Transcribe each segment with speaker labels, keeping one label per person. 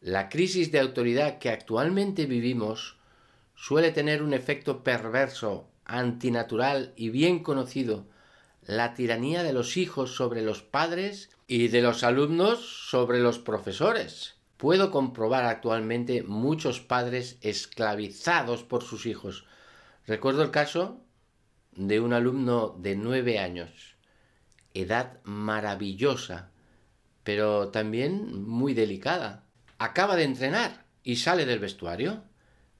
Speaker 1: La crisis de autoridad que actualmente vivimos suele tener un efecto perverso, antinatural y bien conocido, la tiranía de los hijos sobre los padres y de los alumnos sobre los profesores. Puedo comprobar actualmente muchos padres esclavizados por sus hijos. Recuerdo el caso de un alumno de nueve años, edad maravillosa, pero también muy delicada. Acaba de entrenar y sale del vestuario,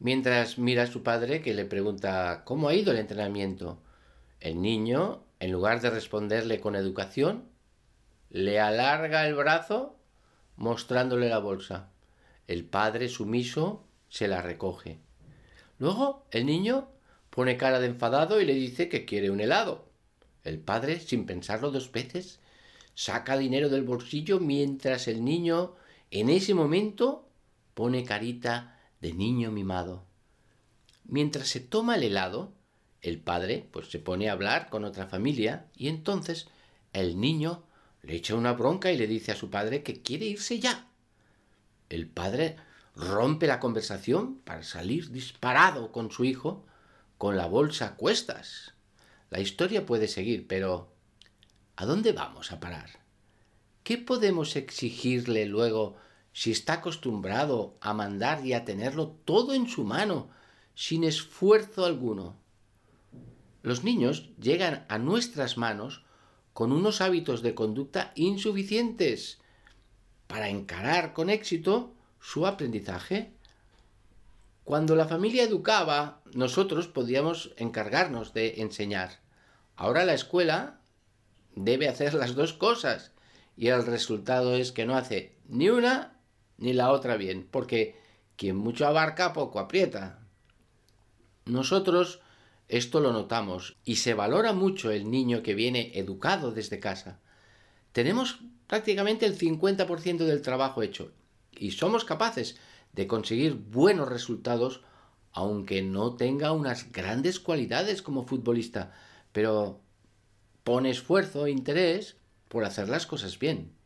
Speaker 1: mientras mira a su padre que le pregunta ¿cómo ha ido el entrenamiento? El niño, en lugar de responderle con educación, le alarga el brazo mostrándole la bolsa. El padre, sumiso, se la recoge. Luego el niño pone cara de enfadado y le dice que quiere un helado. El padre, sin pensarlo dos veces, saca dinero del bolsillo mientras el niño, en ese momento, pone carita de niño mimado. Mientras se toma el helado, el padre pues se pone a hablar con otra familia y entonces el niño le echa una bronca y le dice a su padre que quiere irse ya. El padre rompe la conversación para salir disparado con su hijo con la bolsa a cuestas. La historia puede seguir, pero ¿a dónde vamos a parar? ¿Qué podemos exigirle luego si está acostumbrado a mandar y a tenerlo todo en su mano, sin esfuerzo alguno? Los niños llegan a nuestras manos con unos hábitos de conducta insuficientes para encarar con éxito su aprendizaje. Cuando la familia educaba, nosotros podíamos encargarnos de enseñar. Ahora la escuela debe hacer las dos cosas y el resultado es que no hace ni una ni la otra bien, porque quien mucho abarca poco aprieta. Nosotros esto lo notamos y se valora mucho el niño que viene educado desde casa. Tenemos prácticamente el 50% del trabajo hecho y somos capaces de conseguir buenos resultados aunque no tenga unas grandes cualidades como futbolista, pero pone esfuerzo e interés por hacer las cosas bien.